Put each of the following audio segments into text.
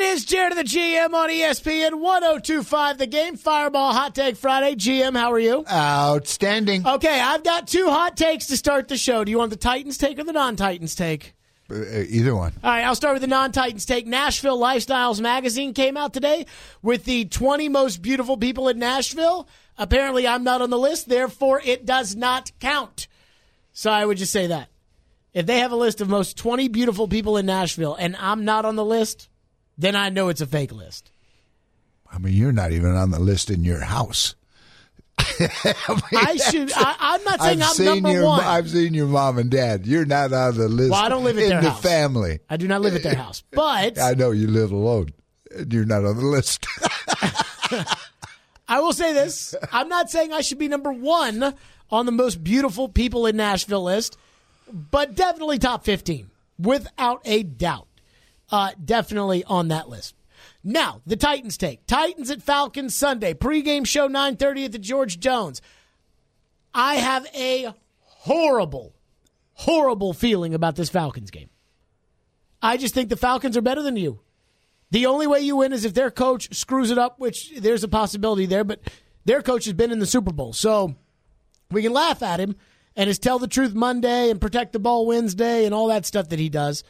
It is Jared of the GM on ESPN 1025 The Game Fireball Hot Take Friday. GM, how are you? Outstanding. Okay, I've got two hot takes to start the show. Do you want the Titans take or the non Titans take? Uh, either one. All right, I'll start with the non Titans take. Nashville Lifestyles magazine came out today with the 20 most beautiful people in Nashville. Apparently, I'm not on the list, therefore, it does not count. So I would just say that. If they have a list of most 20 beautiful people in Nashville and I'm not on the list, then I know it's a fake list. I mean, you're not even on the list in your house. I, mean, I should. I, I'm not saying I'm seen number your, one. I've seen your mom and dad. You're not on the list. Well, I don't live at in their the house. family. I do not live at their house, but I know you live alone. and You're not on the list. I will say this: I'm not saying I should be number one on the most beautiful people in Nashville list, but definitely top 15, without a doubt. Uh, definitely on that list. Now, the Titans take Titans at Falcons Sunday pregame show 9:30 at the George Jones. I have a horrible, horrible feeling about this Falcons game. I just think the Falcons are better than you. The only way you win is if their coach screws it up, which there's a possibility there, but their coach has been in the Super Bowl. So we can laugh at him and his tell the truth Monday and protect the ball Wednesday and all that stuff that he does.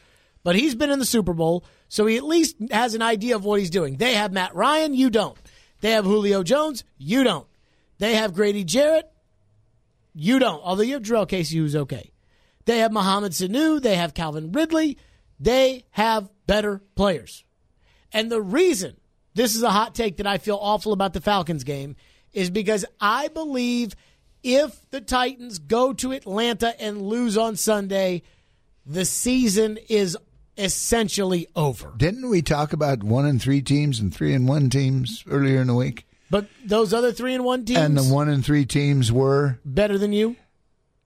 But he's been in the Super Bowl, so he at least has an idea of what he's doing. They have Matt Ryan, you don't. They have Julio Jones, you don't. They have Grady Jarrett, you don't. Although you have Jurrell Casey, who's okay. They have Mohamed Sanu, they have Calvin Ridley. They have better players. And the reason this is a hot take that I feel awful about the Falcons game is because I believe if the Titans go to Atlanta and lose on Sunday, the season is essentially over. Didn't we talk about one and three teams and three and one teams earlier in the week? But those other three and one teams And the one and three teams were better than you,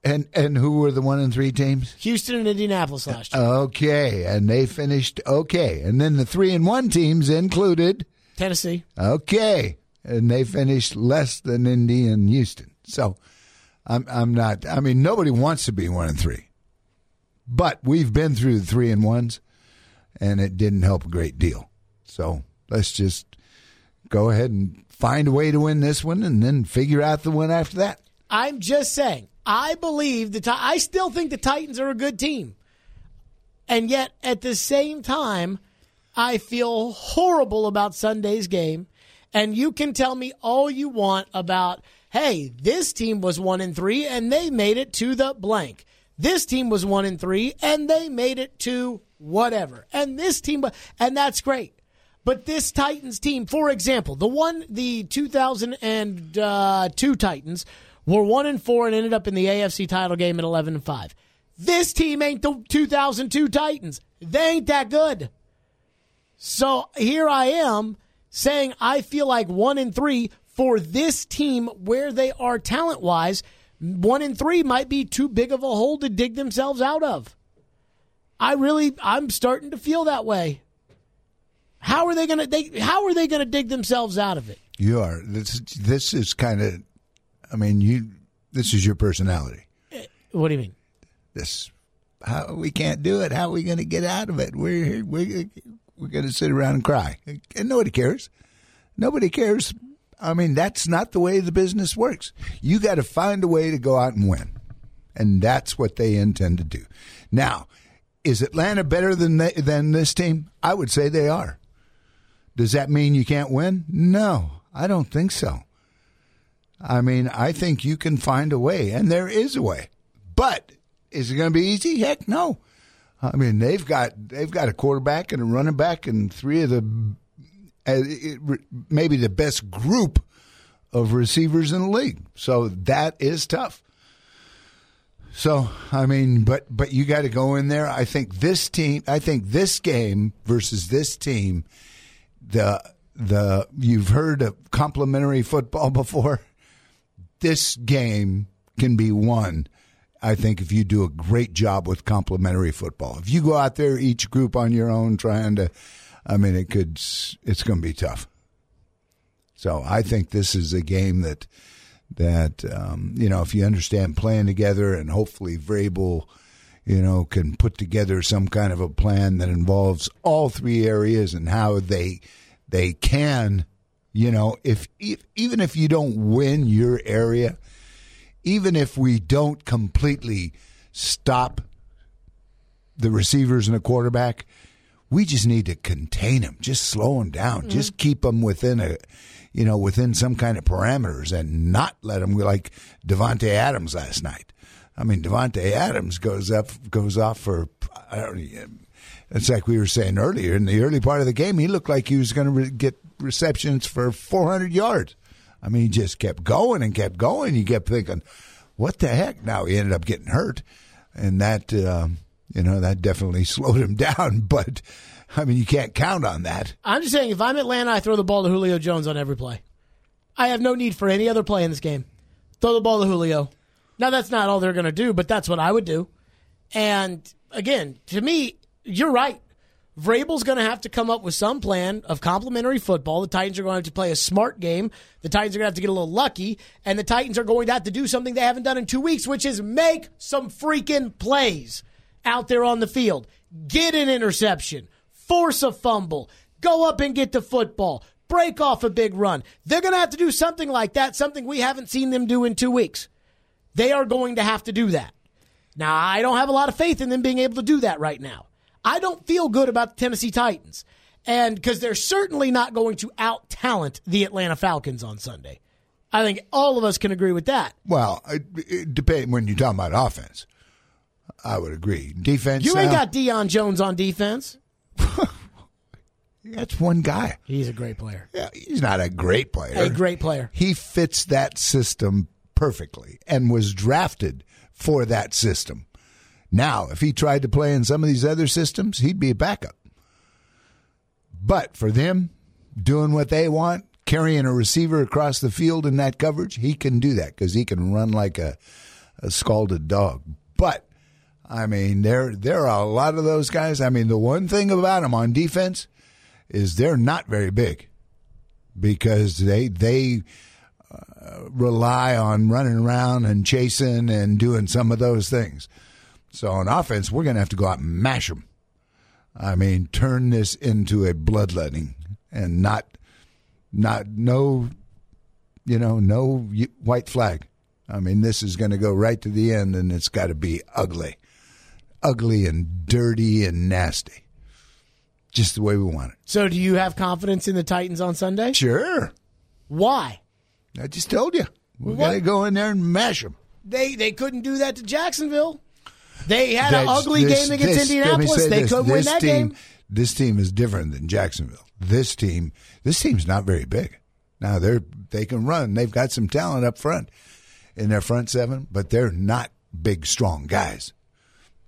and and who were the one and three teams? Houston and Indianapolis last year. Okay, and they finished okay. And then the three and one teams included Tennessee. okay, and they finished less than Indy and Houston. So I'm I'm not. I mean, nobody wants to be one and three, but we've been through the three and ones, and it didn't help a great deal. So let's just go ahead and find a way to win this one, and then figure out the one after that. I'm just saying. I believe the I still think the Titans are a good team, and yet at the same time, I feel horrible about Sunday's game. And you can tell me all you want about, hey, this team was one and three and they made it to the blank. This team was one and three and they made it to whatever. And this team, and that's great. But this Titans team, for example, the one, the 2002 Titans were one and four and ended up in the AFC title game at 11 and five. This team ain't the 2002 Titans. They ain't that good. So here I am saying I feel like one and three for this team where they are talent wise. One and three might be too big of a hole to dig themselves out of. I really, I'm starting to feel that way. How are they going to? They how are they going to dig themselves out of it? You are this. This is kind of. I mean, you. This is your personality. Eh, what do you mean? This. How we can't do it. How are we going to get out of it? We're we we're going to sit around and cry, and nobody cares. Nobody cares. I mean, that's not the way the business works. You got to find a way to go out and win, and that's what they intend to do. Now, is Atlanta better than they, than this team? I would say they are. Does that mean you can't win? No, I don't think so. I mean, I think you can find a way, and there is a way. But is it going to be easy? Heck, no. I mean, they've got they've got a quarterback and a running back and three of the it, maybe the best group of receivers in the league. So that is tough. So I mean, but but you got to go in there. I think this team. I think this game versus this team. The the you've heard of complimentary football before. This game can be won. I think if you do a great job with complementary football, if you go out there each group on your own trying to, I mean, it could it's going to be tough. So I think this is a game that that um, you know if you understand playing together and hopefully Vrabel, you know, can put together some kind of a plan that involves all three areas and how they they can, you know, if, if even if you don't win your area, even if we don't completely stop the receivers and the quarterback, we just need to contain them, just slow them down, mm-hmm. just keep them within a, you know, within some kind of parameters, and not let them like Davante Adams last night. I mean, Davante Adams goes up, goes off for. I don't. It's like we were saying earlier in the early part of the game. He looked like he was going to re- get receptions for 400 yards. I mean, he just kept going and kept going. You kept thinking, "What the heck?" Now he ended up getting hurt, and that uh, you know that definitely slowed him down. But I mean, you can't count on that. I'm just saying, if I'm Atlanta, I throw the ball to Julio Jones on every play. I have no need for any other play in this game. Throw the ball to Julio. Now, that's not all they're going to do, but that's what I would do. And again, to me, you're right. Vrabel's going to have to come up with some plan of complementary football. The Titans are going to have to play a smart game. The Titans are going to have to get a little lucky. And the Titans are going to have to do something they haven't done in two weeks, which is make some freaking plays out there on the field. Get an interception, force a fumble, go up and get the football, break off a big run. They're going to have to do something like that, something we haven't seen them do in two weeks. They are going to have to do that. Now, I don't have a lot of faith in them being able to do that right now. I don't feel good about the Tennessee Titans. And because they're certainly not going to out talent the Atlanta Falcons on Sunday. I think all of us can agree with that. Well, it, it depends when you're talking about offense. I would agree. Defense. You ain't uh, got Deion Jones on defense. That's one guy. He's a great player. Yeah, he's not a great player. A great player. He fits that system perfectly and was drafted for that system. Now, if he tried to play in some of these other systems, he'd be a backup. But for them, doing what they want, carrying a receiver across the field in that coverage, he can do that because he can run like a, a scalded dog. But I mean, there there are a lot of those guys. I mean, the one thing about them on defense is they're not very big because they they uh, rely on running around and chasing and doing some of those things. So on offense, we're going to have to go out and mash them. I mean, turn this into a bloodletting and not, not no, you know, no white flag. I mean, this is going to go right to the end, and it's got to be ugly, ugly and dirty and nasty, just the way we want it. So, do you have confidence in the Titans on Sunday? Sure. Why? I just told you. We got to go in there and mash them. They they couldn't do that to Jacksonville. They had an ugly this, game against this, Indianapolis. They could win that team, game. This team is different than Jacksonville. This team, this team's not very big. Now they're they can run. They've got some talent up front in their front seven, but they're not big, strong guys.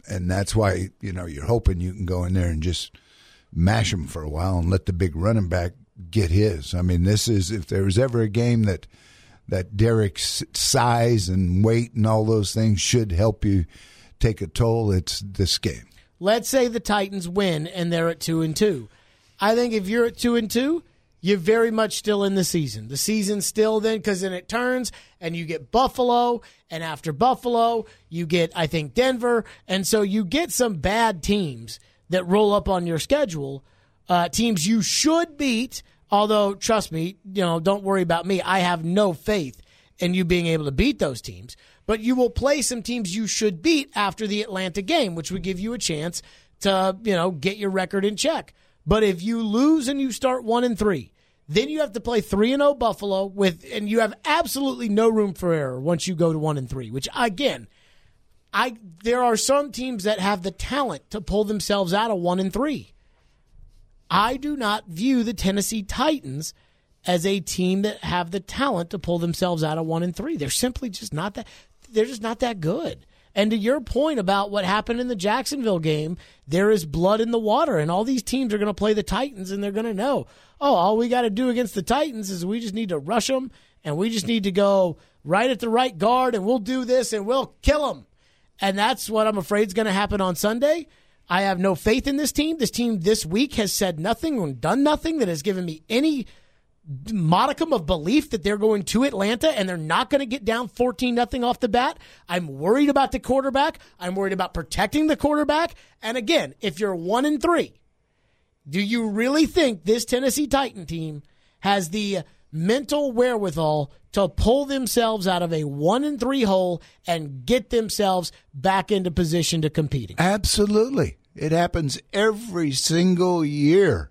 And that's why you know you're hoping you can go in there and just mash them for a while and let the big running back get his. I mean, this is if there was ever a game that that Derrick's size and weight and all those things should help you take a toll, it's this game. Let's say the Titans win and they're at two and two. I think if you're at two and two, you're very much still in the season. The season's still then because then it turns and you get Buffalo, and after Buffalo, you get I think Denver, and so you get some bad teams that roll up on your schedule uh, teams you should beat. Although, trust me, you know, don't worry about me. I have no faith in you being able to beat those teams. But you will play some teams you should beat after the Atlanta game, which would give you a chance to, you know, get your record in check. But if you lose and you start one and three, then you have to play three and zero oh Buffalo with, and you have absolutely no room for error once you go to one and three. Which again, I there are some teams that have the talent to pull themselves out of one and three. I do not view the Tennessee Titans as a team that have the talent to pull themselves out of one and three. They're simply just not that. They're just not that good. And to your point about what happened in the Jacksonville game, there is blood in the water, and all these teams are going to play the Titans, and they're going to know, oh, all we got to do against the Titans is we just need to rush them, and we just need to go right at the right guard, and we'll do this, and we'll kill them. And that's what I'm afraid is going to happen on Sunday. I have no faith in this team. This team this week has said nothing and done nothing that has given me any modicum of belief that they're going to Atlanta and they're not going to get down 14 nothing off the bat. I'm worried about the quarterback. I'm worried about protecting the quarterback. And again, if you're 1 and 3, do you really think this Tennessee Titan team has the mental wherewithal to pull themselves out of a 1 and 3 hole and get themselves back into position to competing? Absolutely. It happens every single year.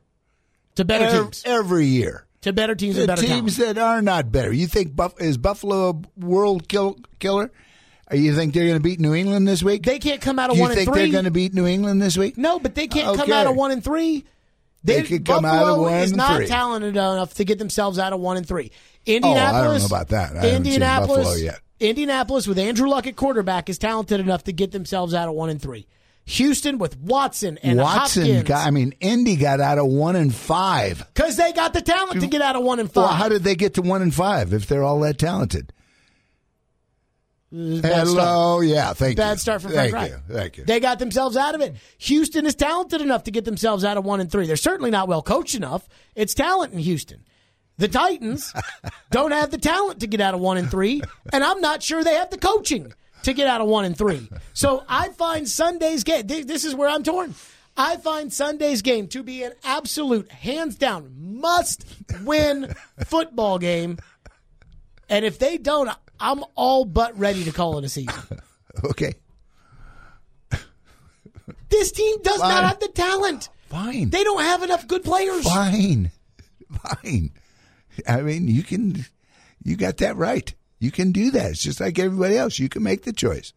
To better teams. Every year. To better teams The and better teams talent. that are not better. You think Buff- is Buffalo a world kill- killer? Or you think they're going to beat New England this week? They can't come out of Do you 1 and think 3. they're going to beat New England this week? No, but they can't come out of one and three. They could come out of Buffalo one is and not three. talented enough to get themselves out of one and three. Oh, I Indianapolis. don't know about that. I Indianapolis. Buffalo yet. Indianapolis with Andrew Luck at quarterback is talented enough to get themselves out of one and three. Houston with Watson and Watson Hopkins got. I mean, Indy got out of one and five. because they got the talent to get out of one and five. Well, how did they get to one and five if they're all that talented? Bad start. Hello, yeah, thank you. Bad start for thank Frank you, Reich. thank you. They got themselves out of it. Houston is talented enough to get themselves out of one and three. They're certainly not well coached enough. It's talent in Houston. The Titans don't have the talent to get out of one and three, and I'm not sure they have the coaching to get out of one and three. So I find Sunday's game. This is where I'm torn. I find Sunday's game to be an absolute, hands down, must win football game. And if they don't, I'm all but ready to call it a season. okay, This team does Fine. not have the talent. fine, They don't have enough good players. fine, fine. I mean, you can, you got that right. You can do that. It's just like everybody else. You can make the choice.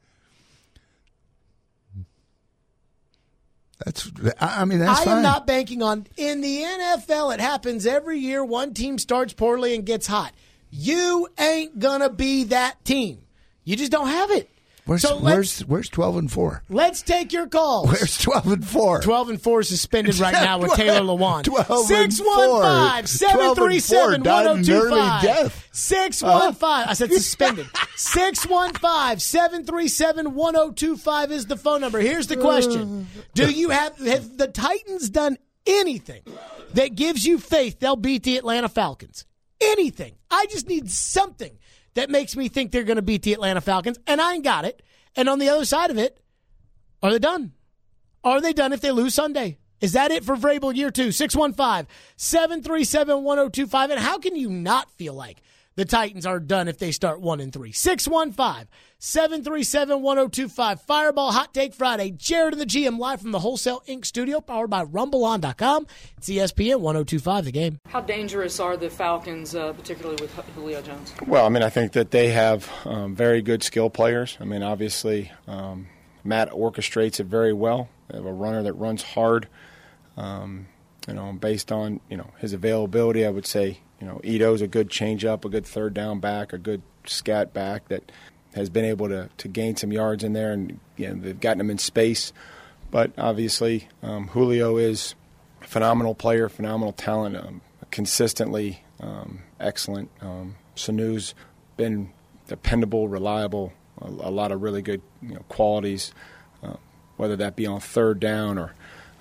That's. I mean, that's I fine. am not banking on in the NFL. It happens every year. One team starts poorly and gets hot. You ain't gonna be that team. You just don't have it. Where's so where's where's twelve and four? let's take your calls. Where's twelve and four? 12 and 4 is suspended right now with Taylor Lewan. 12 and 615 737 died an early 1025. death. 615. Uh-huh. I said suspended. 615 737 1025 is the phone number. Here's the uh. question Do you have, have the Titans done anything that gives you faith they'll beat the Atlanta Falcons? Anything. I just need something that makes me think they're going to beat the Atlanta Falcons, and I ain't got it. And on the other side of it, are they done? Are they done if they lose Sunday? Is that it for Vrabel year two? 615 737 1025. And how can you not feel like the Titans are done if they start 1 and 3? 615 737 1025. Fireball Hot Take Friday. Jared and the GM live from the Wholesale Inc. studio, powered by RumbleOn.com. It's ESPN 1025, the game. How dangerous are the Falcons, uh, particularly with Julio Jones? Well, I mean, I think that they have um, very good skill players. I mean, obviously, um, Matt orchestrates it very well. They have a runner that runs hard. Um, you know, based on you know his availability, I would say you know Ito's a good changeup, a good third down back, a good scat back that has been able to to gain some yards in there, and you know, they've gotten him in space. But obviously, um, Julio is a phenomenal player, phenomenal talent, um, consistently um, excellent. Um, Sanu's been dependable, reliable, a, a lot of really good you know, qualities, uh, whether that be on third down or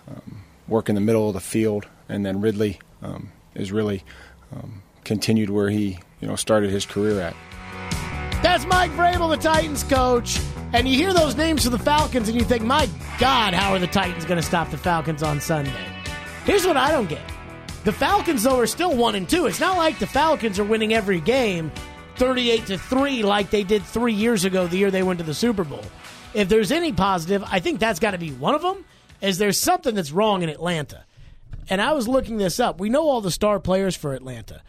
um, work in the middle of the field. And then Ridley um, is really um, continued where he you know started his career at. That's Mike Vrabel, the Titans coach. And you hear those names for the Falcons and you think, my God, how are the Titans going to stop the Falcons on Sunday? Here's what I don't get. The Falcons, though, are still 1 and 2. It's not like the Falcons are winning every game 38 to 3 like they did three years ago, the year they went to the Super Bowl. If there's any positive, I think that's got to be one of them, is there's something that's wrong in Atlanta. And I was looking this up. We know all the star players for Atlanta.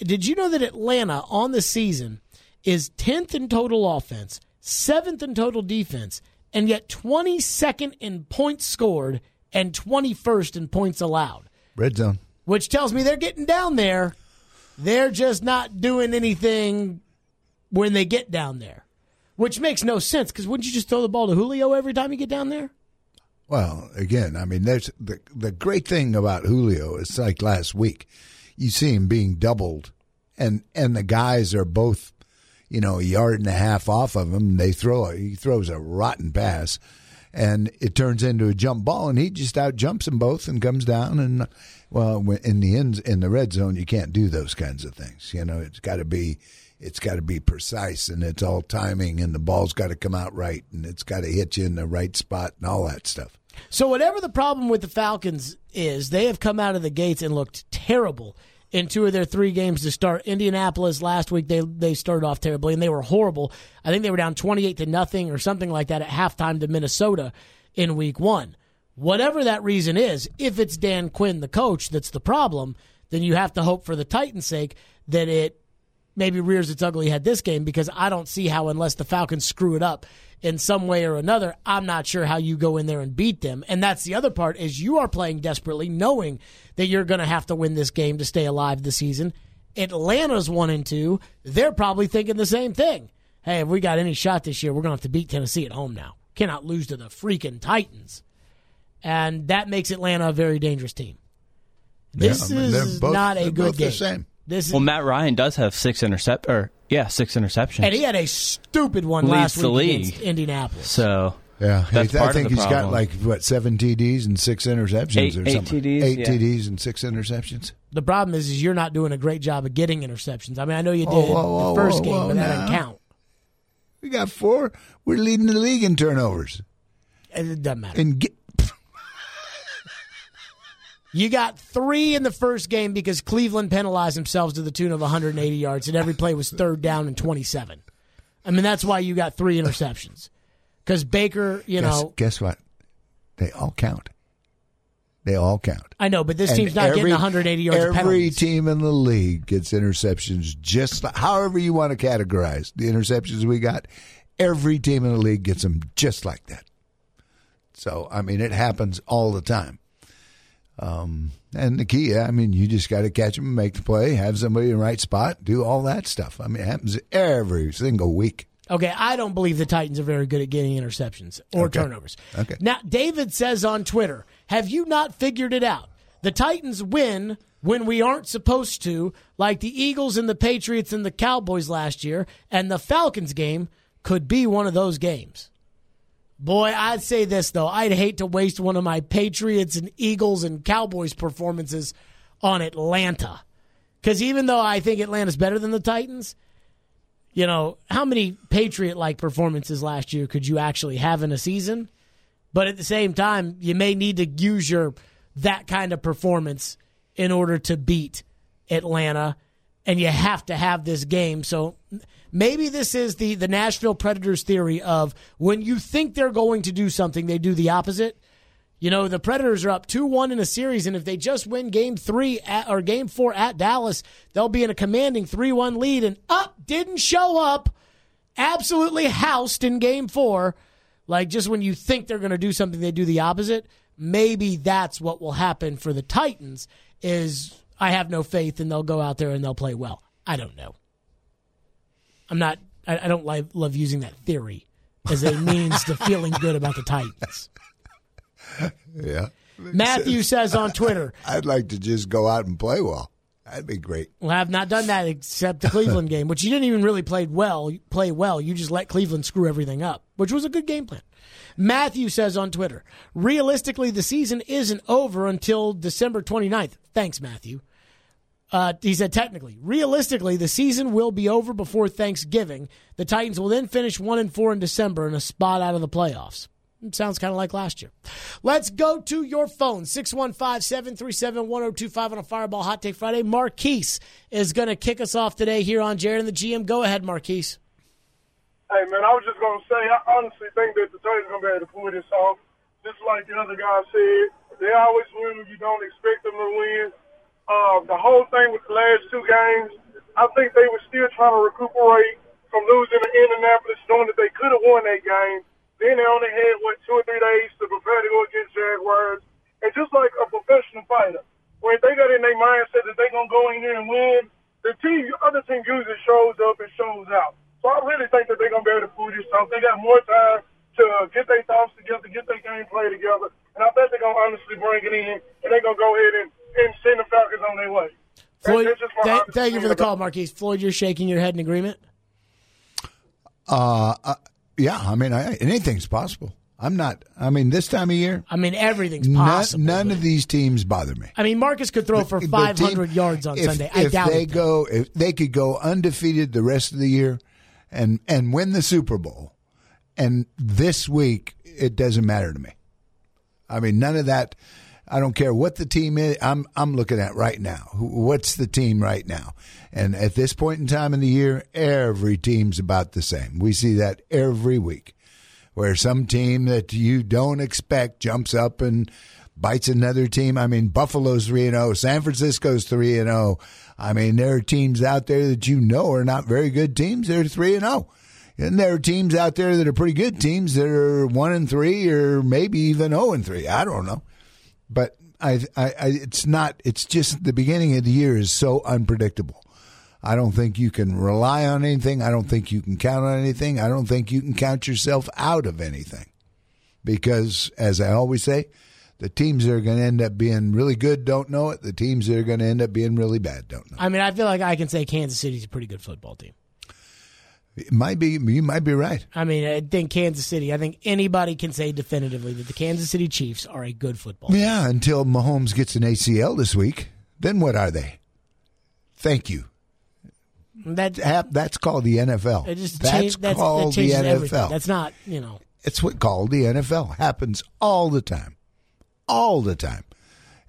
Did you know that Atlanta on the season is 10th in total offense, 7th in total defense, and yet 22nd in points scored and 21st in points allowed? Red zone. Which tells me they're getting down there. They're just not doing anything when they get down there. Which makes no sense because wouldn't you just throw the ball to Julio every time you get down there? Well, again, I mean, there's the the great thing about Julio is like last week, you see him being doubled, and and the guys are both, you know, a yard and a half off of him. They throw he throws a rotten pass, and it turns into a jump ball, and he just out jumps them both and comes down and Well, in the ends in the red zone, you can't do those kinds of things. You know, it's got to be it's got to be precise and it's all timing and the ball's got to come out right and it's got to hit you in the right spot and all that stuff. So whatever the problem with the Falcons is, they have come out of the gates and looked terrible in two of their three games to start. Indianapolis last week they they started off terribly and they were horrible. I think they were down twenty eight to nothing or something like that at halftime to Minnesota in week one. Whatever that reason is, if it's Dan Quinn, the coach, that's the problem, then you have to hope for the Titans' sake that it maybe rears its ugly head this game because I don't see how, unless the Falcons screw it up in some way or another, I'm not sure how you go in there and beat them. And that's the other part is you are playing desperately, knowing that you're going to have to win this game to stay alive this season. Atlanta's one and two. They're probably thinking the same thing. Hey, if we got any shot this year, we're going to have to beat Tennessee at home now. Cannot lose to the freaking Titans. And that makes Atlanta a very dangerous team. This Yeah, I mean, is both- not a good both the game. same. This is, Well, Matt Ryan does have six intercept or yeah, six interceptions. and he had a stupid one Leads last the week league. against Indianapolis. so Yeah, That's I part of think the he's got like what seven TDs and six interceptions Eight- or eight something. TDs, eight yeah. TDs and six interceptions. The problem is, is you're not doing a great job of getting interceptions. I mean, I know you did Whoa, whoa, whoa, the first whoa, game, whoa, but that now. doesn't count. We got four. We're leading the league in turnovers. It doesn't matter. And get, You got three in the first game because Cleveland penalized themselves to the tune of 180 yards, and every play was third down and 27. I mean, that's why you got three interceptions. Because Baker, you guess, know, guess what? They all count. They all count. I know, but this And team's not getting 180 yards Every penalties. team in the league gets interceptions, just like, however you want to categorize the interceptions we got. Every team in the league gets them just like that. So I mean, it happens all the time. Um, and the key, I mean, you just got to catch them, make the play, have somebody in the right spot, do all that stuff. I mean, it happens every single week. Okay, I don't believe the Titans are very good at getting interceptions or Okay. turnovers. Okay. Now, David says on Twitter, have you not figured it out? The Titans win when we aren't supposed to, like the Eagles and the Patriots and the Cowboys last year, and the Falcons game could be one of those games. Boy, I'd say this though. I'd hate to waste one of my Patriots and Eagles and Cowboys performances on Atlanta. Because even though I think Atlanta's better than the Titans, you know, how many Patriot like performances last year could you actually have in a season? But at the same time, you may need to use your that kind of performance in order to beat Atlanta, and you have to have this game. So maybe this is the the Nashville Predators theory of when you think they're going to do something, they do the opposite. You know, the Predators are up 2 1 in a series, and if they just win game three at, or game four at Dallas, they'll be in a commanding 3 1 lead. And up, didn't show up, absolutely housed in game four. Like just when you think they're going to do something, they do the opposite. Maybe that's what will happen for the Titans. Is I have no faith, and they'll go out there and they'll play well. I don't know. I'm not. I, I don't like, love using that theory as a means to feeling good about the Titans. Yeah. Matthew says on Twitter, I'd like to just go out and play well. That'd be great. "Well, I have not done that except the Cleveland game, which you didn't even really play well. Play well. You just let Cleveland screw everything up, which was a good game plan." Matthew says on Twitter, "Realistically, the season isn't over until December 29th." Thanks, Matthew. Uh, he said, technically, realistically, the season will be over before Thanksgiving. The Titans will then finish one and four in December and a spot out of the playoffs. It sounds kind of like last year. Let's go to your phone, 615 737 1025 on a Fireball Hot Take Friday. Marquise is going to kick us off today here on Jared and the GM. Go ahead, Marquise. Hey man, I was just gonna say, I honestly think that the Titans are gonna be able to pull this off. Just like the other guy said, they always win when you don't expect them to win. Uh, the whole thing with the last two games, I think they were still trying to recuperate from losing to Indianapolis, knowing that they could have won that game. Then they only had what two or three days to prepare to go against Jaguars. And just like a professional fighter, when they got in their mindset that they're gonna go in here and win, the team, other team usually shows up and shows out. So I really think that they're gonna be able to pull this off. They got more time to get their thoughts together, get their game play together, and I bet they're gonna honestly bring it in, and they're gonna go ahead and, and send the Falcons on their way. Floyd, That's th- thank you for the call, about- Marquise. Floyd, you're shaking your head in agreement. Uh, uh, yeah, I mean, I, anything's possible. I'm not. I mean, this time of year, I mean, everything's none, possible. none of these teams bother me. I mean, Marcus could throw for 500 team- yards on if, Sunday. I if doubt they it. go, if they could go undefeated the rest of the year, and and win the Super Bowl, and this week it doesn't matter to me. I mean, none of that. I don't care what the team is. I'm I'm looking at right now. What's the team right now? And at this point in time in the year, every team's about the same. We see that every week, where some team that you don't expect jumps up and bites another team. I mean, Buffalo's three and zero, San Francisco's three and zero. I mean, there are teams out there that you know are not very good teams. They're three and zero. And there are teams out there that are pretty good teams that are one and three, or maybe even zero and three. I don't know, but I, I, I, it's not. It's just the beginning of the year is so unpredictable. I don't think you can rely on anything. I don't think you can count on anything. I don't think you can count yourself out of anything, because as I always say, the teams that are going to end up being really good don't know it. The teams that are going to end up being really bad don't know. I mean, I feel like I can say Kansas City's a pretty good football team. It might be. You might be right. I mean, I think Kansas City. I think anybody can say definitively that the Kansas City Chiefs are a good football. team. Yeah, until Mahomes gets an ACL this week. Then what are they? Thank you. That That's called the NFL. it just that's change, that's, called that the changes everything. NFL. That's not you know. it's what called the NFL. Happens all the time, all the time.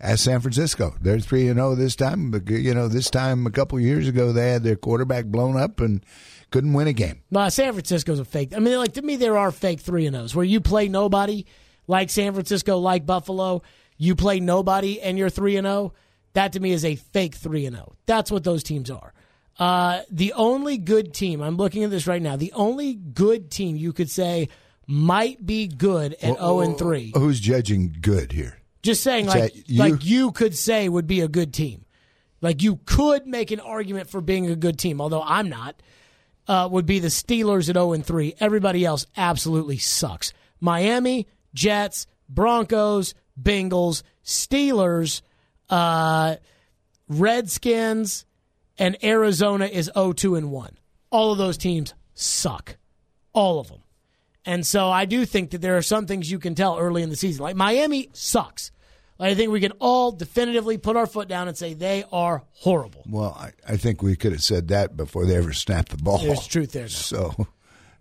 As San Francisco, they're three and zero this time. But you know, this time a couple years ago, they had their quarterback blown up and couldn't win a game. No, San Francisco's a fake. I mean, like to me, there are fake three and O's where you play nobody, like San Francisco, like Buffalo. You play nobody and you're three and zero. That to me is a fake three and zero. That's what those teams are. Uh, the only good team I'm looking at this right now. The only good team you could say might be good at zero and three. Who's judging good here? Just saying, like you? like you could say would be a good team. Like you could make an argument for being a good team, although I'm not. Uh, would be the Steelers at 0 and 3. Everybody else absolutely sucks. Miami, Jets, Broncos, Bengals, Steelers, uh, Redskins, and Arizona is 0 2 and 1. All of those teams suck. All of them. And so I do think that there are some things you can tell early in the season. Like Miami sucks. I think we can all definitively put our foot down and say they are horrible. Well, I, I think we could have said that before they ever snapped the ball. There's truth there. Now.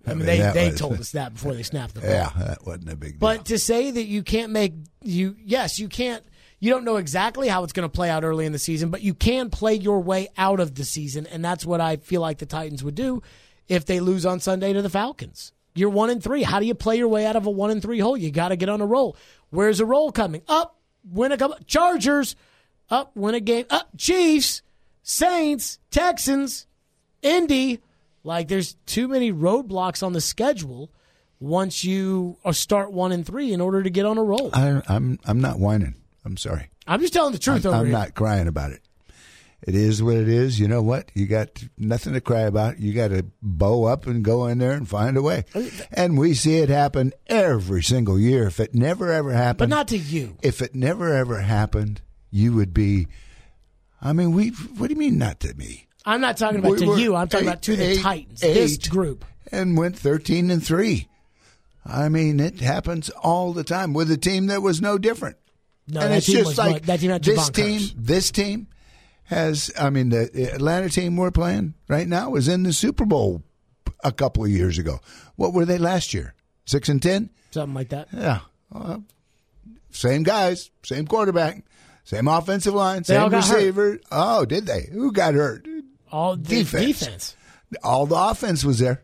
So, I mean, they, they was- told us that before they snapped the ball. Yeah, that wasn't a big deal. But to say that you can't make you yes, you can't you don't know exactly how it's going to play out early in the season, but you can play your way out of the season, and that's what I feel like the Titans would do if they lose on Sunday to the Falcons. You're one and three. How do you play your way out of a one and three hole? You got to get on a roll. Where's a roll coming? Up, win a couple. Chargers, up, win a game. Up, Chiefs, Saints, Texans, Indy. Like there's too many roadblocks on the schedule once you start one and three in order to get on a roll. I, I'm I'm not whining. I'm sorry. I'm just telling the truth I'm, I'm not crying about it. It is what it is. You know what? You got nothing to cry about. You got to bow up and go in there and find a way. Uh, and we see it happen every single year. If it never ever happened, but not to you. if it never ever happened, you would be. I mean, we. What do you mean, not to me? I'm not talking about We to you. I'm talking eight- about to the eight- Titans. this group. and went thirteen and three. I mean, it happens all the time with a team that was no different. No, and that it's team just was like not- that team had this team. This team has. I mean, the Atlanta team we're playing right now was in the Super Bowl a couple of years ago. What were they last year? Six and ten. something like that. Yeah, Well, same guys, same quarterback, same offensive line, They same hurt. receiver. Oh, did they? Who got hurt? All the Defense. defense. All the offense was there.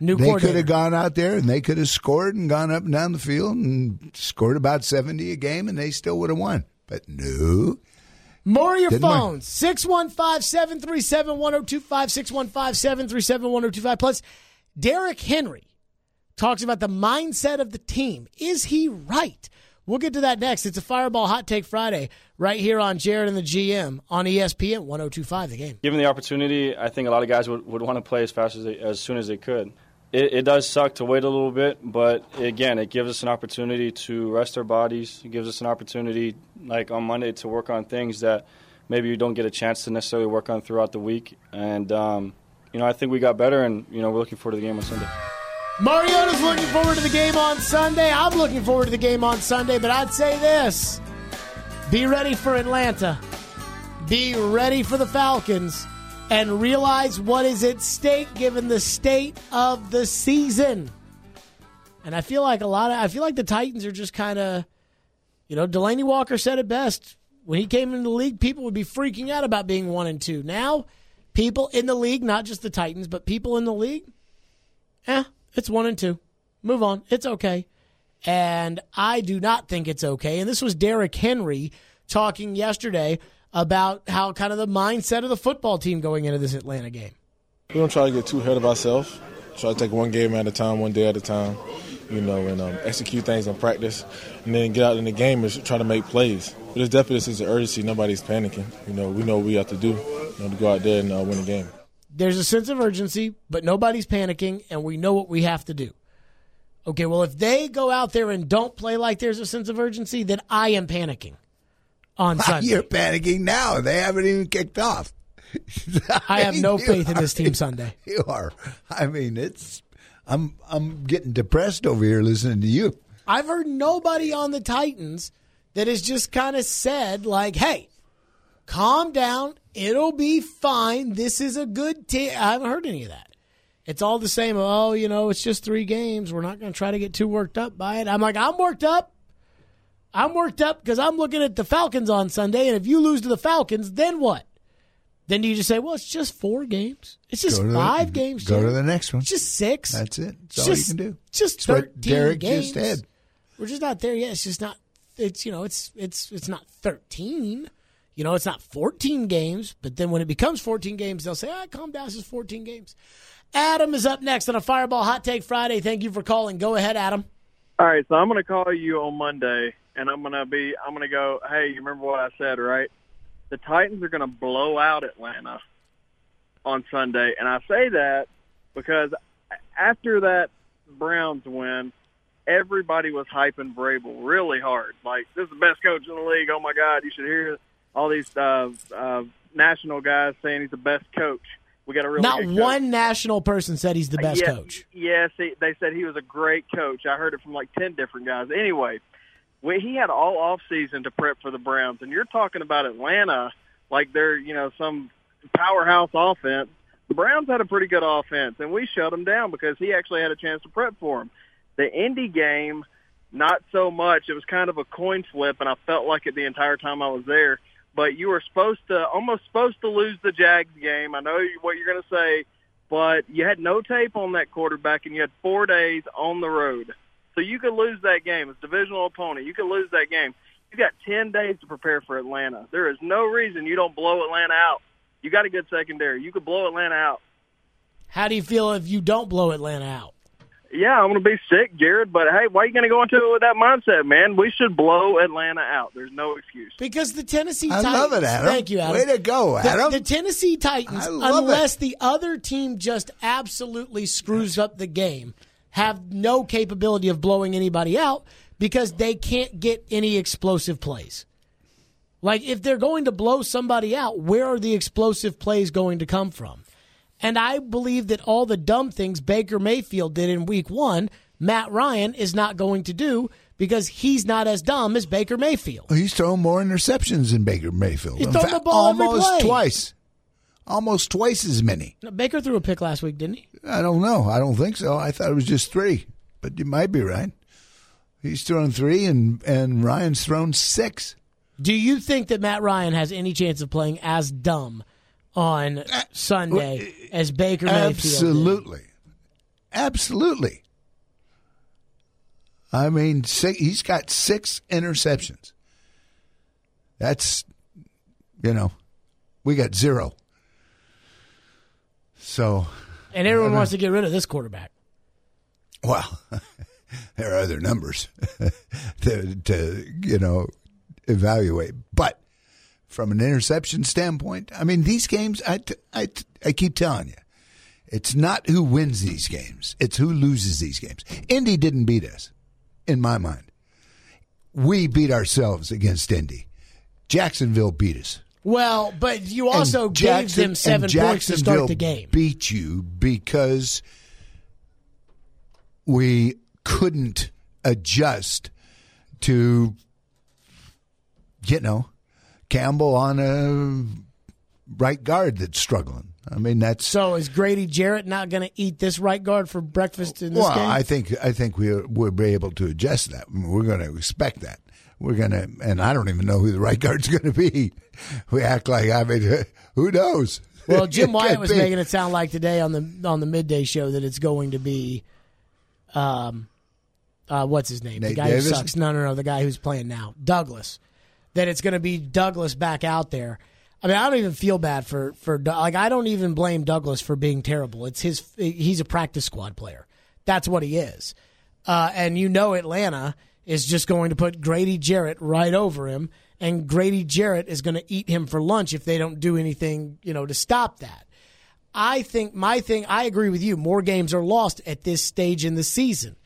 New They could have gone out there and they could have scored and gone up and down the field and scored about 70 a game and they still would have won. But no. More of your Didn't phones. 615 737 1025, 615 737 1025. Plus, Derrick Henry talks about the mindset of the team. Is he right? We'll get to that next. It's a Fireball Hot Take Friday right here on Jared and the GM on ESPN 1025 The Game. Given the opportunity, I think a lot of guys would, would want to play as fast as they, as soon as they could. It, it does suck to wait a little bit, but again, it gives us an opportunity to rest our bodies. It gives us an opportunity, like on Monday, to work on things that maybe you don't get a chance to necessarily work on throughout the week. And um, you know, I think we got better, and you know, we're looking forward to the game on Sunday. Mariota's looking forward to the game on Sunday. I'm looking forward to the game on Sunday, but I'd say this be ready for Atlanta. Be ready for the Falcons and realize what is at stake given the state of the season. And I feel like a lot of I feel like the Titans are just kind of you know, Delanie Walker said it best. When he came into the league, people would be freaking out about being 1 and 2. Now, people in the league, not just the Titans, but people in the league, eh, it's 1 and 2. Move on. It's okay. And I do not think it's okay. And this was Derrick Henry talking yesterday about how kind of the mindset of the football team going into this Atlanta game. We don't try to get too ahead of ourselves. Try to take one game at a time, one day at a time, you know, and um, execute things in practice, and then get out in the game and try to make plays. But there's definitely a sense of urgency. Nobody's panicking. You know, we know what we have to do you know, to go out there and uh, win the game. There's a sense of urgency, but nobody's panicking, and we know what we have to do. Okay, well, if they go out there and don't play like there's a sense of urgency, then I am panicking on Sunday. You're panicking now. They haven't even kicked off. I have no faith in this team Sunday. You are. I mean, it's. I'm. I'm getting depressed over here listening to you. I've heard nobody on the Titans that has just kind of said, like, hey, calm down. It'll be fine. This is a good team. I haven't heard any of that. It's all the same. Oh, you know, it's just three games. We're not going to try to get too worked up by it. I'm like, I'm worked up. I'm worked up because I'm looking at the Falcons on Sunday. And if you lose to the Falcons, then what? Then do you just say, well, it's just four games? It's just Go to the- five games. Go to the next one. It's just six. That's it. That's It's all just, you can do. Just That's 13 Derrick games. just said. We're just not there yet. It's just not. It's you know. It's it's it's not thirteen. You know, it's not fourteen games. But then when it becomes fourteen games, they'll say, "Ah, calm down. It's just fourteen games." Adam is up next on a Fireball Hot Take Friday. Thank you for calling. Go ahead, Adam. All right, so I'm going to call you on Monday, and I'm going to be, I'm to go, hey, you remember what I said, right? The Titans are going to blow out Atlanta on Sunday, and I say that because after that Browns win, everybody was hyping Vrabel really hard. Like, this is the best coach in the league. Oh my God, you should hear all these uh, uh, national guys saying he's the best coach. We got a really Not one national person said he's the best Yeah, coach. Yes, he, they said he was a great coach. I heard it from like ten different guys. Anyway, we, he had all off season to prep for the Browns, and you're talking about Atlanta like they're you know some powerhouse offense. The Browns had a pretty good offense, and we shut them down because he actually had a chance to prep for them. The Indy game, not so much. It was kind of a coin flip, and I felt like it the entire time I was there. But you were supposed to, almost supposed to lose the Jags game. I know what you're going to say, but you had no tape on that quarterback, and you had four days on the road. So you could lose that game. It's a divisional opponent. You could lose that game. You got 10 days to prepare for Atlanta. There is no reason you don't blow Atlanta out. You got a good secondary. You could blow Atlanta out. How do you feel if you don't blow Atlanta out? Yeah, I'm going to be sick, Jared. But hey, why are you going to go into it with that mindset, man? We should blow Atlanta out. There's no excuse. Because the Tennessee I Titans. love it, Adam. Thank you, Adam. Way to go, The- Adam. The, Tennessee Titans, unless it. the other team just absolutely screws up the game, have no capability of blowing anybody out because they can't get any explosive plays. Like if they're going to blow somebody out, where are the explosive plays going to come from? And I believe that all the dumb things Baker Mayfield did in week one, Matt Ryan is not going to do because he's not as dumb as Baker Mayfield. He's thrown more interceptions than Baker Mayfield. He's thrown fact, the ball almost twice. Almost twice as many. No, Baker threw a pick last week, didn't he? I don't know. I don't think so. I thought it was just three, but you might be right. He's thrown three, and and Ryan's thrown six. Do you think that Matt Ryan has any chance of playing as dumb on Sunday as Baker Mayfield? Absolutely, absolutely. I mean, he's got six interceptions. That's, you know, we got zero. So, And everyone wants to get rid of this quarterback. well, there are other numbers to, to, you know, evaluate. But from an interception standpoint, I mean, these games, I, t- I, t- I keep telling you, it's not who wins these games, it's who loses these games. Indy didn't beat us, in my mind. We beat ourselves against Indy. Jacksonville beat us. Well, but you also And gave Jackson- them seven points to start the game. Beat you because we couldn't adjust to, you know, Campbell on a right guard that's struggling. I mean, that's So is Grady Jarrett not going to eat this right guard for breakfast in this well. game? I think I think we we'll be able to adjust that. I mean, we're going to expect that. We're going to, and I don't even know who the right guard's going to be. We act like I mean, who knows? well, Jim Wyatt was be. making it sound like today on the on the midday show that it's going to be, um, uh, what's his name? the guy Davis? who sucks. No, no, no. The guy who's playing now, Douglas. That it's going to be Douglas back out there. I mean, I don't even feel bad for for like I don't even blame Douglas for being terrible. It's his. He's a practice squad player. That's what he is. Uh, and you know Atlanta is just going to put Grady Jarrett right over him, and Grady Jarrett is going to eat him for lunch if they don't do anything, you know, to stop that. I think my thing. I agree with you. More games are lost at this stage in the season,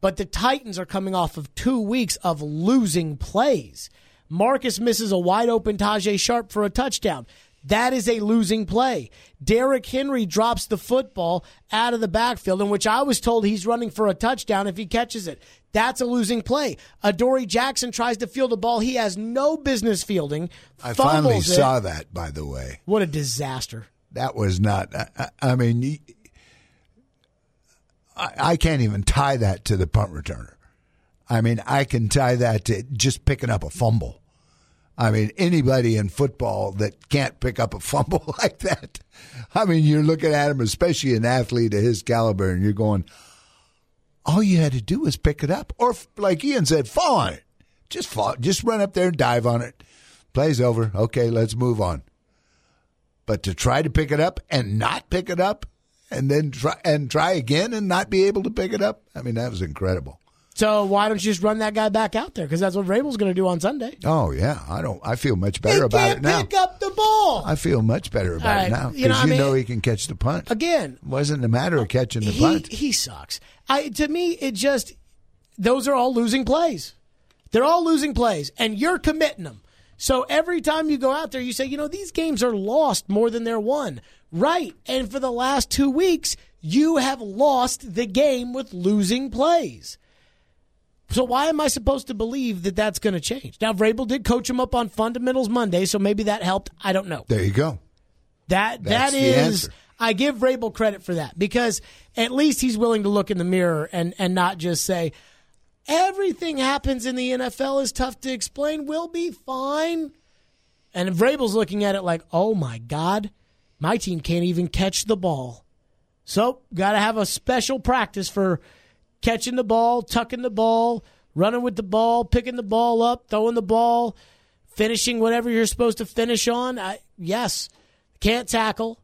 but the Titans are coming off of two weeks of losing plays. Marcus misses a wide open Tajaé Sharpe for a touchdown. That is a losing play. Derrick Henry drops the football out of the backfield, in which I was told he's running for a touchdown if he catches it. That's a losing play. Adoree Jackson tries to field a ball he has no business fielding. I finally it. saw that. By the way, What a disaster. that was not. I, I mean, I, I can't even tie that to the punt returner. I mean, I can tie that to just picking up a fumble. I mean, anybody in football that can't pick up a fumble like that. I mean, you're looking at him, especially an athlete of his caliber, and you're going, all you had to do was pick it up, or like Ian said, fall on it. Just fall, just run up there and dive on it. Play's over. Okay, let's move on. But to try to pick it up and not pick it up, and then try and try again and not be able to pick it up, I mean, that was incredible. So why don't you just run that guy back out there? Because that's what Vrabel's going to do on Sunday. Oh yeah, I don't. I feel much He better about can't it now. pick up the ball. I feel much better about All it right, now you know, because I you, mean- know he can catch the punt. Again, It wasn't a matter of catching the he, punt. he sucks. I to me it just those are all losing plays. They're all losing plays, and you're committing them. So every time you go out there, you say, you know, these games are lost more than they're won. Right. And for the last two weeks, you have lost the game with losing plays. So why am I supposed to believe that that's going to change? Now, Vrabel did coach him up on fundamentals Monday, so maybe that helped. I don't know. There you go. That That's that is. I give Vrabel credit for that because at least he's willing to look in the mirror and and not just say everything happens in the NFL is tough to explain. We'll be fine. And Vrabel's looking at it like, oh my god, my team can't even catch the ball. So got to have a special practice for catching the ball, tucking the ball, running with the ball, picking the ball up, throwing the ball, finishing whatever you're supposed to finish on. I, yes, can't tackle.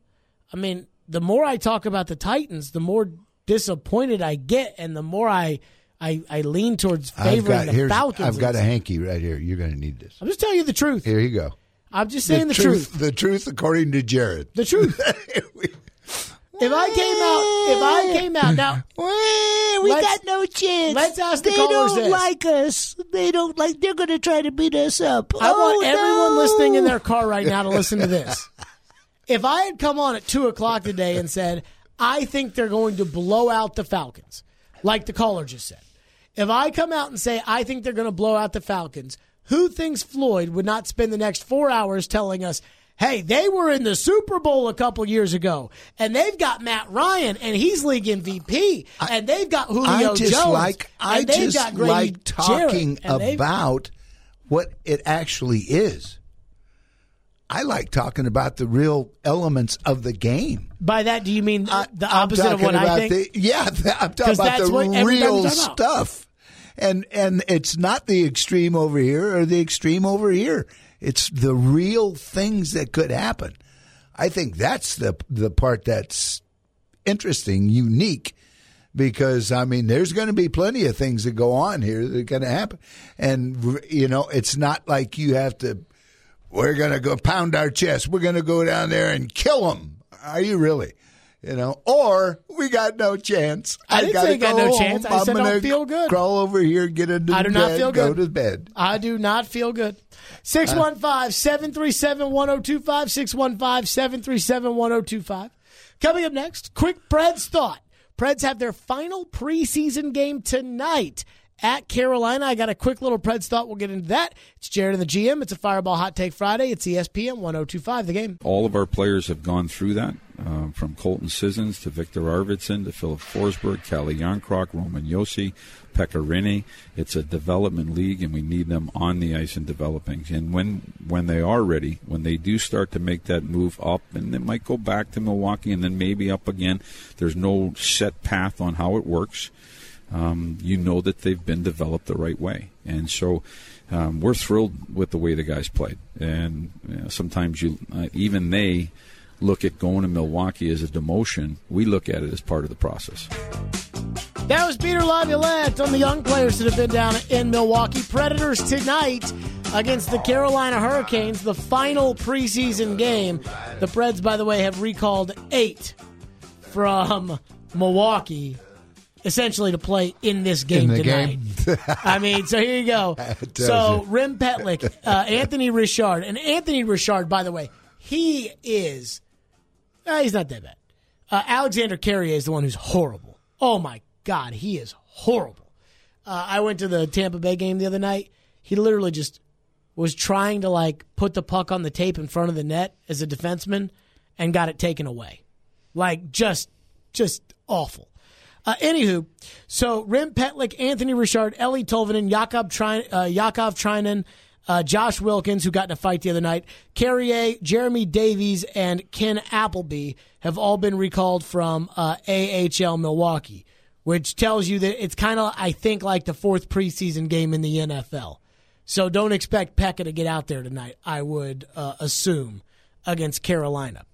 I mean, the more I talk about the Titans, the more disappointed I get, and the more I I, I lean towards I've favoring got the Falcons. I've got a hanky right here. You're going to need this. I'm just telling you the truth. Here you go. I'm just saying the, truth. The truth according to Jared. The truth. If I came out, if I came out now, we got no chance. let's ask the they callers don't this. like us. They don't like. They're going to try to beat us up. I want Oh, everyone no. listening in their car right now to listen to this. If I had come on at two o'clock today and said, I think they're going to blow out the Falcons, like the caller just said. If I come out and say, I think they're going to blow out the Falcons, who thinks Floyd would not spend the next four hours telling us, hey, they were in the Super Bowl a couple years ago, and they've got Matt Ryan, and he's league MVP, and they've got Julio I just Jones, like I just like talking Jarrett, about what it actually is. I like talking about the real elements of the game. By that, do you mean I- the opposite of what I think? The, yeah, the- I'm talking about the real about. stuff, and and it's not the extreme over here or the extreme over here. It's the real things that could happen. I think that's the the part that's interesting, unique, because I mean, there's going to be plenty of things that go on here that are going to happen, and you know, it's not like you have to. We're going to go pound our chest. We're going to go down there and kill them. Are you really? You know, or we got no chance. I didn't gotta say got go no chance. I home. said I'm I don't gonna feel good. Crawl over here, get into I do bed, not feel go to bed. I do not feel good. 615 737 1025. 615 737 1025. Coming up next, quick Pred's thought. Preds have their final preseason game tonight at Carolina. I got a quick little Preds thought. We'll get into that. It's Jared and the GM. It's a Fireball Hot Take Friday. It's E ESPN 1025, the game. All of our players have gone through that, um, from Colton Sissons to Viktor Arvidsson to Filip Forsberg, Calle Jarnkrok, Roman Josi, Pekka Rinne. It's a development league, and we need them on the ice and developing. And when when they are ready, when they do start to make that move up, and they might go back to Milwaukee and then maybe up again. There's no set path on how it works. Um, you know that they've been developed the right way, and so um, we're thrilled with the way the guys played. And you know, sometimes you, uh, even they, look at going to Milwaukee as a demotion. We look at it as part of the process. That was Peter Laviolette on the young players that have been down in Milwaukee. Predators tonight against the Carolina Hurricanes, the final preseason game. The Preds, by the way, have recalled eight from Milwaukee, essentially to play in this game In the tonight. game. I mean, so here you go. So. Rem Pitlick, uh, Anthony Richard, and Anthony Richard, by the way, he is. He's not that bad. Uh, Alexandre Carrier is the one who's horrible. Oh my God, he is horrible. Uh, I went to the Tampa Bay game the other night. He literally just was trying to like put the puck on the tape in front of the net as a defenseman and got it taken away. Like just, just awful. Uh, anywho, so Rem Pitlick, Anthony Richard, Eeli Tolvanen, Jakub Tri- uh, Yakov Trenin, uh, Josh Wilkins, who got in a fight the other night, Carrier, Jeremy Davies, and Ken Appleby have all been recalled from uh, AHL Milwaukee, which tells you that it's kind of, I think, like the fourth preseason game in the NFL. So don't expect Pekka to get out there tonight, I would uh, assume, against Carolina.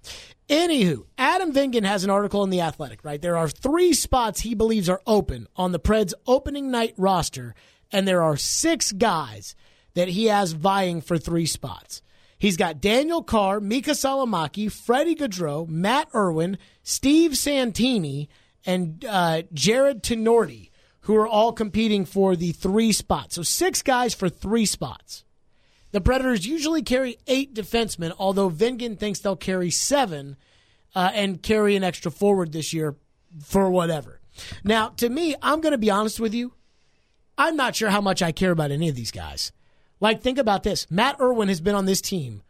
Anywho, Adam Vingan has an article in The Athletic, right? There are three spots he believes are open on the Preds opening night roster, and there are six guys that he has vying for three spots. He's got Daniel Carr, Miikka Salomaki, Freddie Gaudreau, Matt Irwin, Steve Santini, and uh, Jarred Tinordi, who are all competing for the three spots. So six guys for three spots. The Predators usually carry eight defensemen, although Vingan thinks they'll carry seven uh, and carry an extra forward this year for whatever. Now, to me, I'm going to be honest with you. I'm not sure how much I care about any of these guys. Like, think about this Matt Irwin has been on this team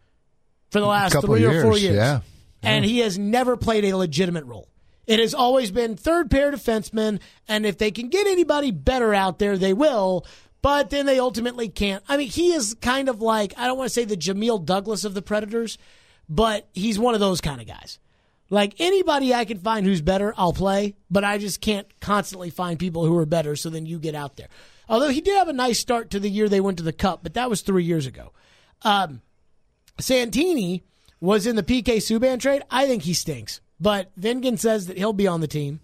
for the last three or four years, years. yeah. And he has never played a legitimate role. It has always been third pair defenseman, and if they can get anybody better out there, they will. But then they ultimately can't. I mean, he is kind of like I don't want to say the Jamil Douglas of the Predators, but he's one of those kind of guys. Like anybody I can find who's better, I'll play, but I just can't constantly find people who are better. So then you get out there. Although he did have a nice start to the year they went to the Cup, but that was three years ago. Um, Santini was in the PK Subban trade. I think he stinks, but Vingan says that he'll be on the team.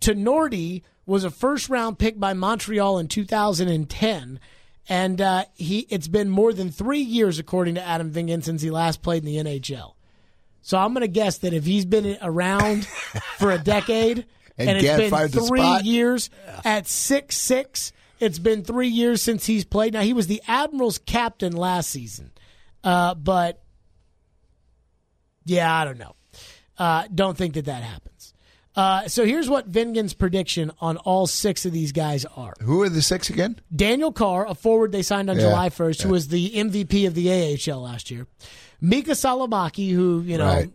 Tinordi was a first round pick by Montreal in 2010, and uh, he it's been more than three years, according to Adam Vingan, since he last played in the NHL. So I'm going to guess that if he's been around for a decade And and, it's been three years at six six, it's been three years since he's played. Now he was the Admirals captain last season, uh, but yeah, I don't know. Uh, don't think that that happens. Uh, so here's what Vingan's prediction on all six of these guys are. Who are the six again? Daniel Carr, a forward they signed on Yeah, July 1st, who was the MVP of the AHL last year. Miikka Salomaki, who, you know, Right.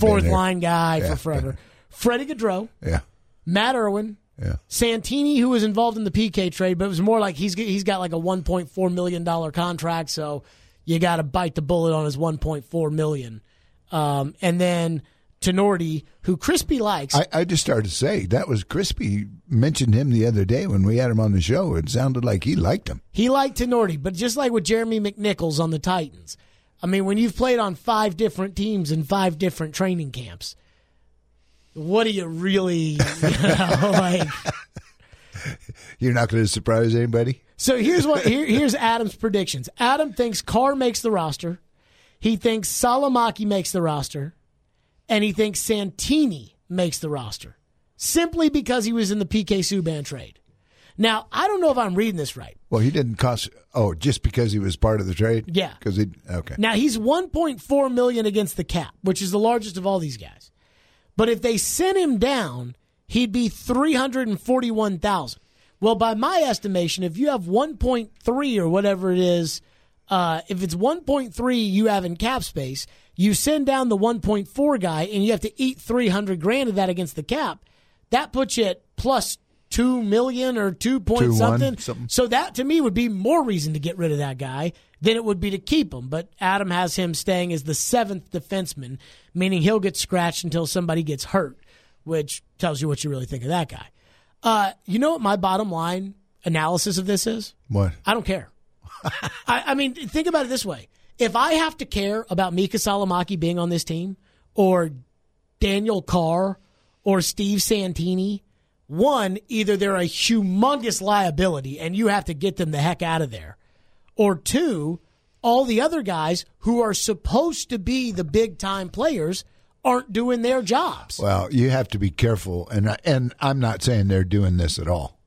Fourth line guy Yeah. for forever. Freddie Gaudreau, Yeah. Matt Irwin, Yeah. Santini, who was involved in the PK trade, but it was more like he's he's got like a 1.4 million dollar contract, so you got to bite the bullet on his 1.4 million. Um, and then Tinordi, who Crispy likes. I, I just started to say that was Crispy mentioned him the other day when we had him on the show. It sounded like he liked him. He liked Tinordi, but just like with Jeremy McNichols on the Titans, I mean, when you've played on five different teams in five different training camps, what do you really, you know, like? You're not going to surprise anybody. So here's what here, here's Adam's predictions. Adam thinks Carr makes the roster. He thinks Salomaki makes the roster, and he thinks Santini makes the roster, simply because he was in the PK Subban trade. Now I don't know if I'm reading this right. Well, he didn't cost. Oh, just because he was part of the trade. Yeah. Because he. Okay. Now he's 1.4 million against the cap, which is the largest of all these guys. But if they sent him down, he'd be 341,000. Well, by my estimation, if you have 1.3 or whatever it is, uh, if it's 1.3 you have in cap space, you send down the 1.4 guy and you have to eat 300 grand of that against the cap. That puts you at plus 2 million or 2 point Two, one, something. something. So that to me would be more reason to get rid of that guy than it would be to keep him. But Adam has him staying as the seventh defenseman, meaning he'll get scratched until somebody gets hurt, which tells you what you really think of that guy. Uh, you know what my bottom line analysis of this is? What? I don't care. I, I mean, think about it this way: if I have to care about Miikka Salomaki being on this team, or Daniel Carr, or Steve Santini, one, either they're a humongous liability and you have to get them the heck out of there, or two, all the other guys who are supposed to be the big time players aren't doing their jobs. Well, you have to be careful, and I- and I'm not saying they're doing this at all,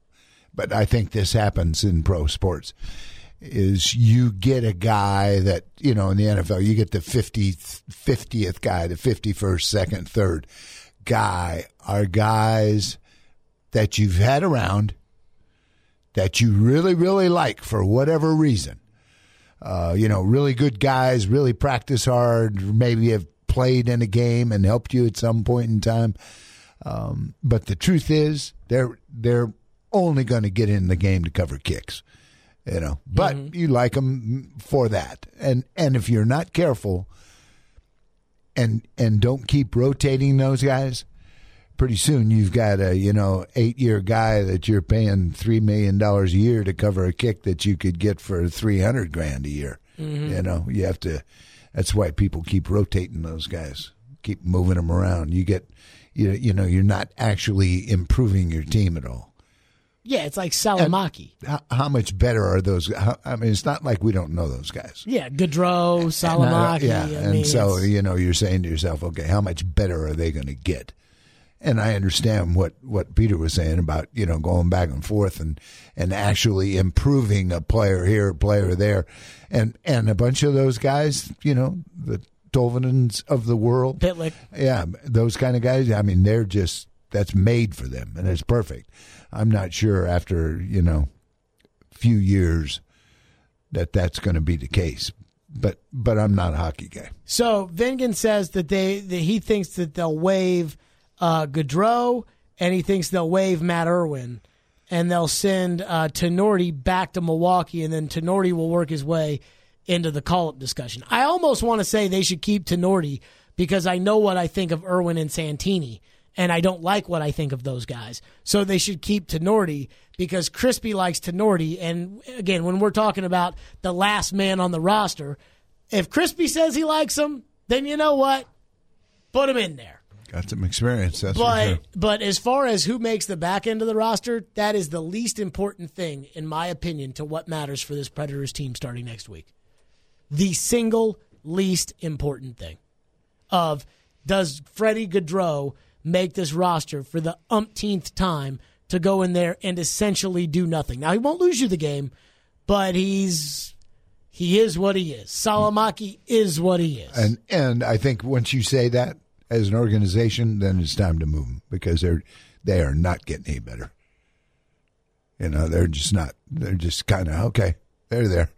but I think this happens in pro sports. Is you get a guy that you know in the NFL, you get the 50th, 50th guy, the 51st, second, third guy are guys that you've had around that you really, really like for whatever reason. Uh, you know, really good guys, really practice hard, maybe have played in a game and helped you at some point in time. Um, but the truth is, they're they're only going to get in the game to cover kicks, you know. But you like them for that, and and if you're not careful, and and don't keep rotating those guys, pretty soon you've got a you know eight year guy that you're paying three million dollars a year to cover a kick that you could get for three hundred grand a year. Mm-hmm. You know, you have to. That's why people keep rotating those guys, keep moving them around. You get, you you know, you're not actually improving your team at all. Yeah, it's like Salomaki. How, how much better are those? How, I mean, it's not like we don't know those guys. yeah, Gaudreau, uh, Salomaki. yeah, I and so it's- you know, you're saying to yourself, okay, how much better are they going to get? And I understand what, what Peter was saying about you know going back and forth and and actually improving a player here, a player there, and and a bunch of those guys, you know, the Tolvanens of the world, Pitlick. yeah, those kind of guys. I mean, they're just that's made for them, and it's perfect. I'm not sure after you know, few years that that's going to be the case, but but I'm not a hockey guy. So Vingan says that they that he thinks that they'll waive uh, Gaudreau and he thinks they'll waive Matt Irwin and they'll send uh, Tinordi back to Milwaukee and then Tinordi will work his way into the call up discussion. I almost want to say they should keep Tinordi because I know what I think of Irwin and Santini and I don't like what I think of those guys. So they should keep Tinordi because Crispy likes Tinordi. And again, when we're talking about the last man on the roster, if Crispy says he likes him, then you know what? Put him in there. Got some experience. That's But sure. but as far as who makes the back end of the roster, that is the least important thing, in my opinion, to what matters for this Predators team starting next week. The single least important thing of does Freddie Gaudreau make this roster for the umpteenth time to go in there and essentially do nothing? Now he won't lose you the game, but he's he is what he is. Salomaki is what he is. And and I think once you say that as an organization, then it's time to move them because they're they are not getting any better. You know, they're just not. They're just kind of okay. They're there.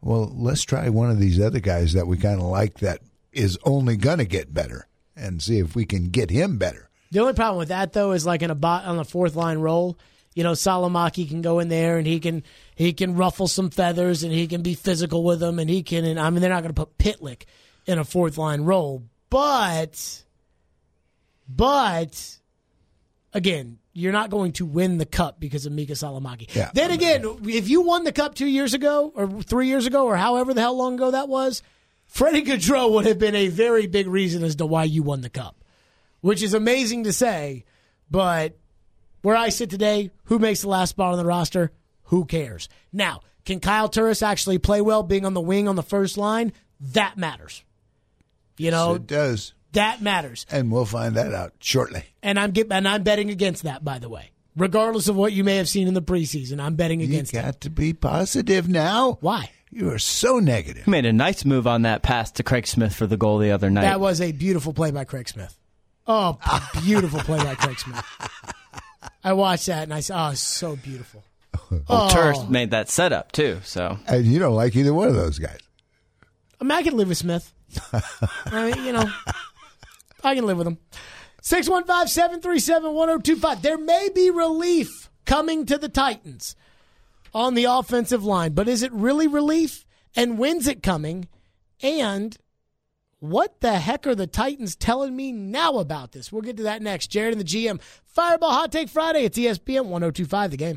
Well, let's try one of these other guys that we kind of like that is only going to get better and see if we can get him better. The only problem with that though is like in a bot on a fourth line role, you know, Salomaki can go in there and he can he can ruffle some feathers and he can be physical with them and he can and I mean they're not going to put Pitlick in a fourth line role, but but again, you're not going to win the cup because of Miikka Salomaki. Yeah. Then again, if you won the cup two years ago or three years ago or however the hell long ago that was, Freddie Gaudreau would have been a very big reason as to why you won the cup which is amazing to say, but where I sit today, who makes the last spot on the roster? Who cares? Now, can Kyle Turris actually play well being on the wing on the first line? That matters. You know, it does, that matters. and we'll find that out shortly. And I'm get, and I'm betting against that, by the way. Regardless of what you may have seen in the preseason, I'm betting against. You got that. to be positive now. Why? You are so negative. He made a nice move on that pass to Craig Smith for the goal the other night. That was a beautiful play by Craig Smith. Oh, beautiful play by Craig Smith. I watched that and I said, "Oh, it's so beautiful." Well, Oh. Turf made that setup too. So And you don't like either one of those guys. I mean, I can live with Smith. I mean, you know, I can live with them. 615 737 1025. There may be relief coming to the Titans on the offensive line, but is it really relief? And when's it coming? And what the heck are the Titans telling me now about this? We'll get to that next. Jared and the GM. Fireball Hot Take Friday. It's ESPN 1025, the game.